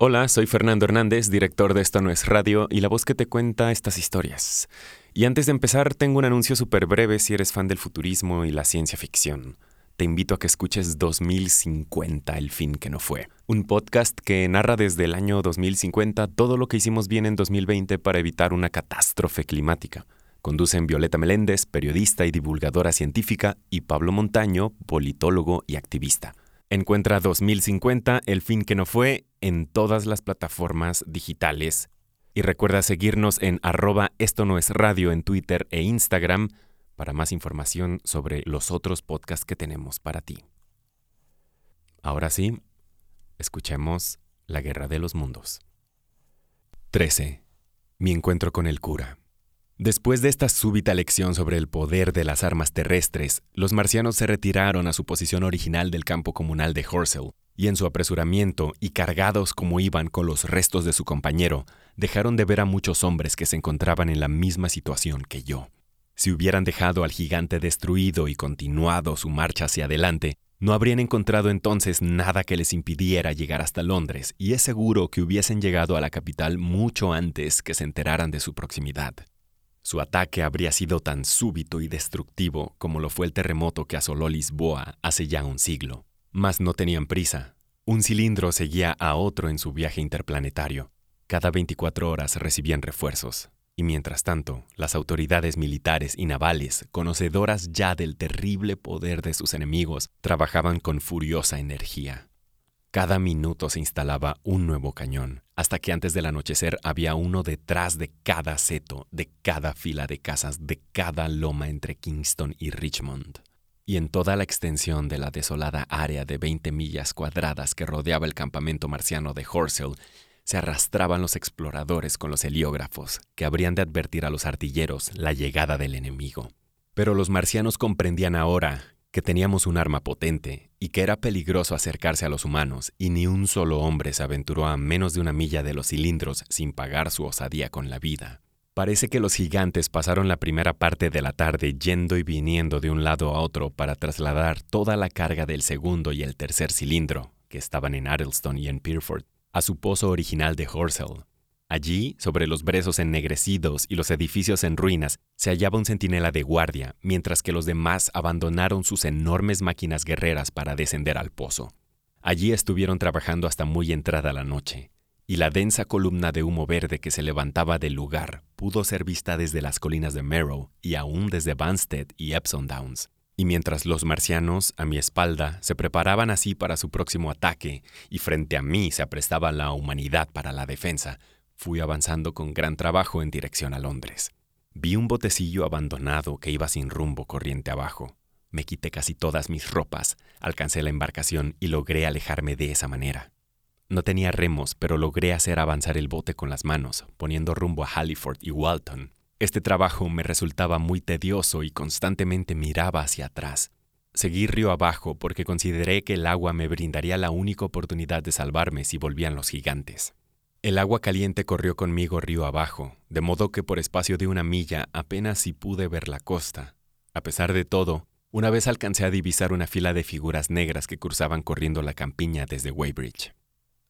Hola, soy Fernando Hernández, director de Esto No es Radio y la voz que te cuenta estas historias. Y antes de empezar, tengo un anuncio súper breve si eres fan del futurismo y la ciencia ficción. Te invito a que escuches 2050, el fin que no fue. Un podcast que narra desde el año 2050 todo lo que hicimos bien en 2020 para evitar una catástrofe climática. Conducen Violeta Meléndez, periodista y divulgadora científica, y Pablo Montaño, politólogo y activista. Encuentra 2050, el fin que no fue, en todas las plataformas digitales. Y recuerda seguirnos en arroba esto no es radio en Twitter e Instagram para más información sobre los otros podcasts que tenemos para ti. Ahora sí, escuchemos La Guerra de los Mundos. 13. Mi encuentro con el cura. Después de esta súbita lección sobre el poder de las armas terrestres, los marcianos se retiraron a su posición original del campo comunal de Horsell, y en su apresuramiento, y cargados como iban con los restos de su compañero, dejaron de ver a muchos hombres que se encontraban en la misma situación que yo. Si hubieran dejado al gigante destruido y continuado su marcha hacia adelante, no habrían encontrado entonces nada que les impidiera llegar hasta Londres, y es seguro que hubiesen llegado a la capital mucho antes que se enteraran de su proximidad. Su ataque habría sido tan súbito y destructivo como lo fue el terremoto que asoló Lisboa hace ya un siglo. Mas no tenían prisa. Un cilindro seguía a otro en su viaje interplanetario. Cada 24 horas recibían refuerzos. Y mientras tanto, las autoridades militares y navales, conocedoras ya del terrible poder de sus enemigos, trabajaban con furiosa energía. Cada minuto se instalaba un nuevo cañón, hasta que antes del anochecer había uno detrás de cada seto, de cada fila de casas, de cada loma entre Kingston y Richmond. Y en toda la extensión de la desolada área de 20 millas cuadradas que rodeaba el campamento marciano de Horsell, se arrastraban los exploradores con los heliógrafos, que habrían de advertir a los artilleros la llegada del enemigo. Pero los marcianos comprendían ahora que teníamos un arma potente y que era peligroso acercarse a los humanos, y ni un solo hombre se aventuró a menos de una milla de los cilindros sin pagar su osadía con la vida. Parece que los gigantes pasaron la primera parte de la tarde yendo y viniendo de un lado a otro para trasladar toda la carga del segundo y el tercer cilindro, que estaban en Addleston y en Peerford, a su pozo original de Horsell, Allí, sobre los brezos ennegrecidos y los edificios en ruinas, se hallaba un centinela de guardia, mientras que los demás abandonaron sus enormes máquinas guerreras para descender al pozo. Allí estuvieron trabajando hasta muy entrada la noche, y la densa columna de humo verde que se levantaba del lugar pudo ser vista desde las colinas de Merrow y aún desde Banstead y Epsom Downs. Y mientras los marcianos, a mi espalda, se preparaban así para su próximo ataque, y frente a mí se aprestaba la humanidad para la defensa, Fui avanzando con gran trabajo en dirección a Londres. Vi un botecillo abandonado que iba sin rumbo corriente abajo. Me quité casi todas mis ropas, alcancé la embarcación y logré alejarme de esa manera. No tenía remos, pero logré hacer avanzar el bote con las manos, poniendo rumbo a Halliford y Walton. Este trabajo me resultaba muy tedioso y constantemente miraba hacia atrás. Seguí río abajo porque consideré que el agua me brindaría la única oportunidad de salvarme si volvían los gigantes. El agua caliente corrió conmigo río abajo, de modo que por espacio de una milla apenas si pude ver la costa. A pesar de todo, una vez alcancé a divisar una fila de figuras negras que cruzaban corriendo la campiña desde Weybridge.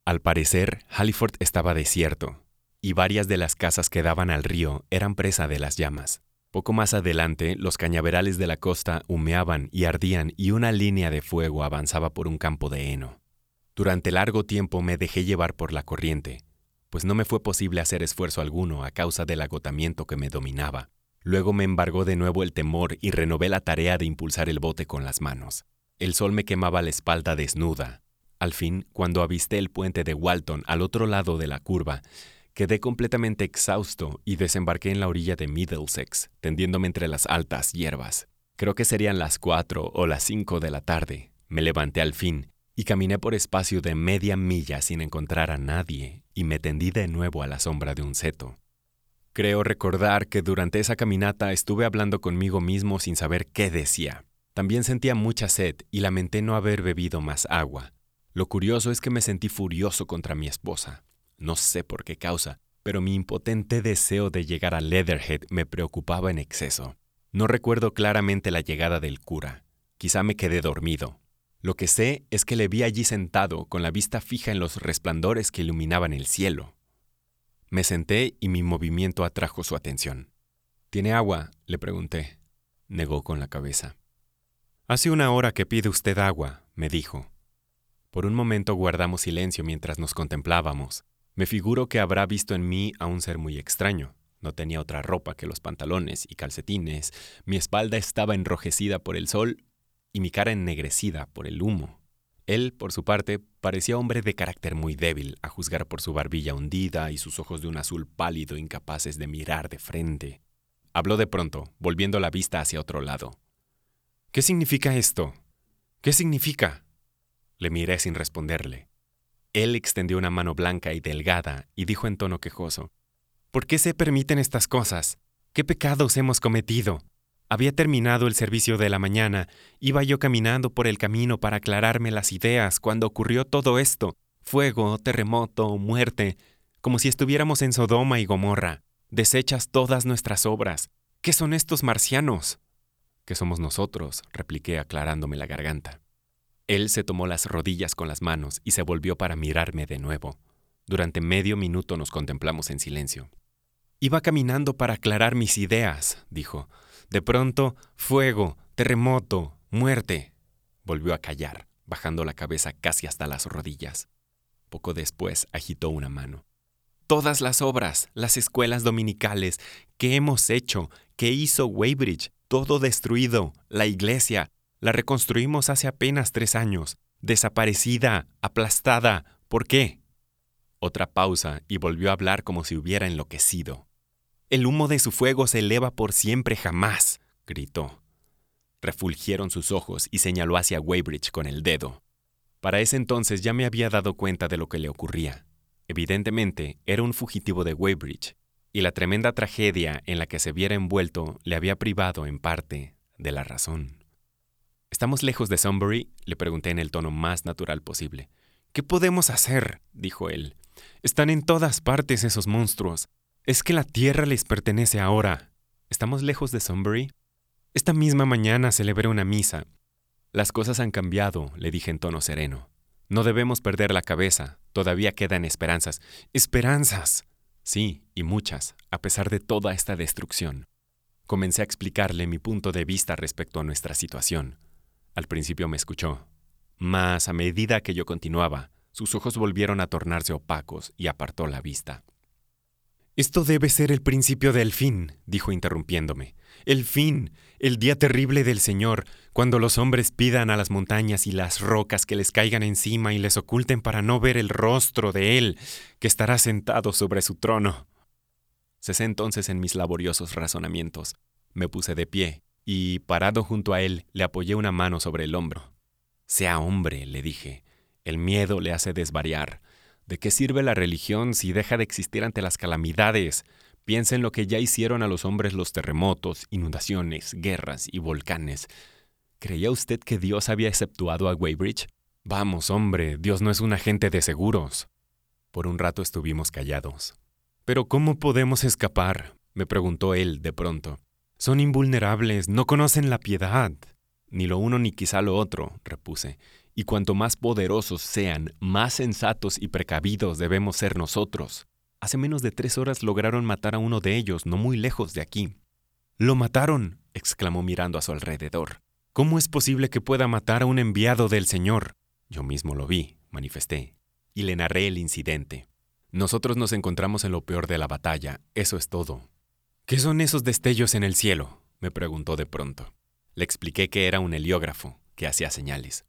Al parecer, Halliford estaba desierto, y varias de las casas que daban al río eran presa de las llamas. Poco más adelante, los cañaverales de la costa humeaban y ardían y una línea de fuego avanzaba por un campo de heno. Durante largo tiempo me dejé llevar por la corriente, pues no me fue posible hacer esfuerzo alguno a causa del agotamiento que me dominaba. Luego me embargó de nuevo el temor y renové la tarea de impulsar el bote con las manos. El sol me quemaba la espalda desnuda. Al fin, cuando avisté el puente de Walton al otro lado de la curva, quedé completamente exhausto y desembarqué en la orilla de Middlesex, tendiéndome entre las altas hierbas. Creo que serían las cuatro o las cinco de la tarde. Me levanté al fin y caminé por espacio de media milla sin encontrar a nadie y me tendí de nuevo a la sombra de un seto. Creo recordar que durante esa caminata estuve hablando conmigo mismo sin saber qué decía. También sentía mucha sed y lamenté no haber bebido más agua. Lo curioso es que me sentí furioso contra mi esposa. No sé por qué causa, pero mi impotente deseo de llegar a Leatherhead me preocupaba en exceso. No recuerdo claramente la llegada del cura. Quizá me quedé dormido. Lo que sé es que le vi allí sentado, con la vista fija en los resplandores que iluminaban el cielo. Me senté y mi movimiento atrajo su atención. ¿Tiene agua? le pregunté. Negó con la cabeza. Hace una hora que pide usted agua, me dijo. Por un momento guardamos silencio mientras nos contemplábamos. Me figuro que habrá visto en mí a un ser muy extraño. No tenía otra ropa que los pantalones y calcetines, mi espalda estaba enrojecida por el sol y mi cara ennegrecida por el humo. Él, por su parte, parecía hombre de carácter muy débil, a juzgar por su barbilla hundida y sus ojos de un azul pálido incapaces de mirar de frente. Habló de pronto, volviendo la vista hacia otro lado. ¿Qué significa esto? ¿Qué significa? Le miré sin responderle. Él extendió una mano blanca y delgada y dijo en tono quejoso, ¿Por qué se permiten estas cosas? ¿Qué pecados hemos cometido? Había terminado el servicio de la mañana, iba yo caminando por el camino para aclararme las ideas cuando ocurrió todo esto. Fuego, terremoto, muerte, como si estuviéramos en Sodoma y Gomorra. Desechas todas nuestras obras. ¿Qué son estos marcianos? ¿Qué somos nosotros? repliqué aclarándome la garganta. Él se tomó las rodillas con las manos y se volvió para mirarme de nuevo. Durante medio minuto nos contemplamos en silencio. Iba caminando para aclarar mis ideas, dijo. De pronto, fuego, terremoto, muerte. Volvió a callar, bajando la cabeza casi hasta las rodillas. Poco después agitó una mano. Todas las obras, las escuelas dominicales, que hemos hecho, que hizo Weybridge, todo destruido, la iglesia, la reconstruimos hace apenas tres años, desaparecida, aplastada. ¿Por qué? Otra pausa y volvió a hablar como si hubiera enloquecido. El humo de su fuego se eleva por siempre jamás, gritó. Refulgieron sus ojos y señaló hacia Weybridge con el dedo. Para ese entonces ya me había dado cuenta de lo que le ocurría. Evidentemente, era un fugitivo de Weybridge, y la tremenda tragedia en la que se viera envuelto le había privado, en parte, de la razón. ¿Estamos lejos de Sunbury? le pregunté en el tono más natural posible. ¿Qué podemos hacer? dijo él. Están en todas partes esos monstruos. Es que la tierra les pertenece ahora. ¿Estamos lejos de Sunbury? Esta misma mañana celebré una misa. Las cosas han cambiado, le dije en tono sereno. No debemos perder la cabeza. Todavía quedan esperanzas. ¡Esperanzas! Sí, y muchas, a pesar de toda esta destrucción. Comencé a explicarle mi punto de vista respecto a nuestra situación. Al principio me escuchó, mas a medida que yo continuaba, sus ojos volvieron a tornarse opacos y apartó la vista. Esto debe ser el principio del fin, dijo interrumpiéndome. El fin, el día terrible del Señor, cuando los hombres pidan a las montañas y las rocas que les caigan encima y les oculten para no ver el rostro de Él, que estará sentado sobre su trono. Cesé entonces en mis laboriosos razonamientos. Me puse de pie y, parado junto a él, le apoyé una mano sobre el hombro. Sea hombre, le dije. El miedo le hace desvariar. ¿De qué sirve la religión si deja de existir ante las calamidades? Piensa en lo que ya hicieron a los hombres los terremotos, inundaciones, guerras y volcanes. ¿Creía usted que Dios había exceptuado a Weybridge? Vamos, hombre, Dios no es un agente de seguros. Por un rato estuvimos callados. Pero ¿cómo podemos escapar? me preguntó él de pronto. Son invulnerables, no conocen la piedad. Ni lo uno ni quizá lo otro, repuse y cuanto más poderosos sean, más sensatos y precavidos debemos ser nosotros. Hace menos de tres horas lograron matar a uno de ellos, no muy lejos de aquí. ¡Lo mataron! exclamó mirando a su alrededor. ¿Cómo es posible que pueda matar a un enviado del Señor? Yo mismo lo vi, manifesté, y le narré el incidente. Nosotros nos encontramos en lo peor de la batalla, eso es todo. ¿Qué son esos destellos en el cielo? me preguntó de pronto. Le expliqué que era un heliógrafo, que hacía señales.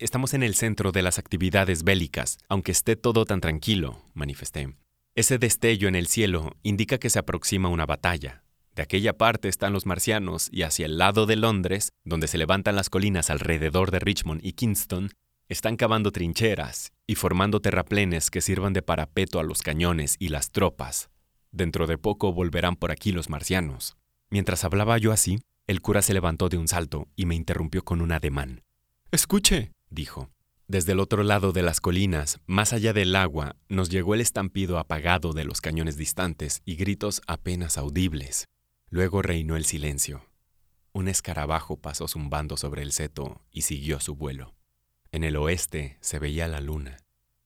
Estamos en el centro de las actividades bélicas, aunque esté todo tan tranquilo, manifesté. Ese destello en el cielo indica que se aproxima una batalla. De aquella parte están los marcianos y hacia el lado de Londres, donde se levantan las colinas alrededor de Richmond y Kingston, están cavando trincheras y formando terraplenes que sirvan de parapeto a los cañones y las tropas. Dentro de poco volverán por aquí los marcianos. Mientras hablaba yo así, el cura se levantó de un salto y me interrumpió con un ademán. Escuche, dijo. Desde el otro lado de las colinas, más allá del agua, nos llegó el estampido apagado de los cañones distantes y gritos apenas audibles. Luego reinó el silencio. Un escarabajo pasó zumbando sobre el seto y siguió su vuelo. En el oeste se veía la luna,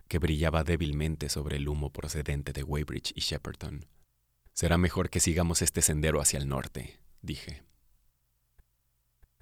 que brillaba débilmente sobre el humo procedente de Weybridge y Shepperton. Será mejor que sigamos este sendero hacia el norte, dije.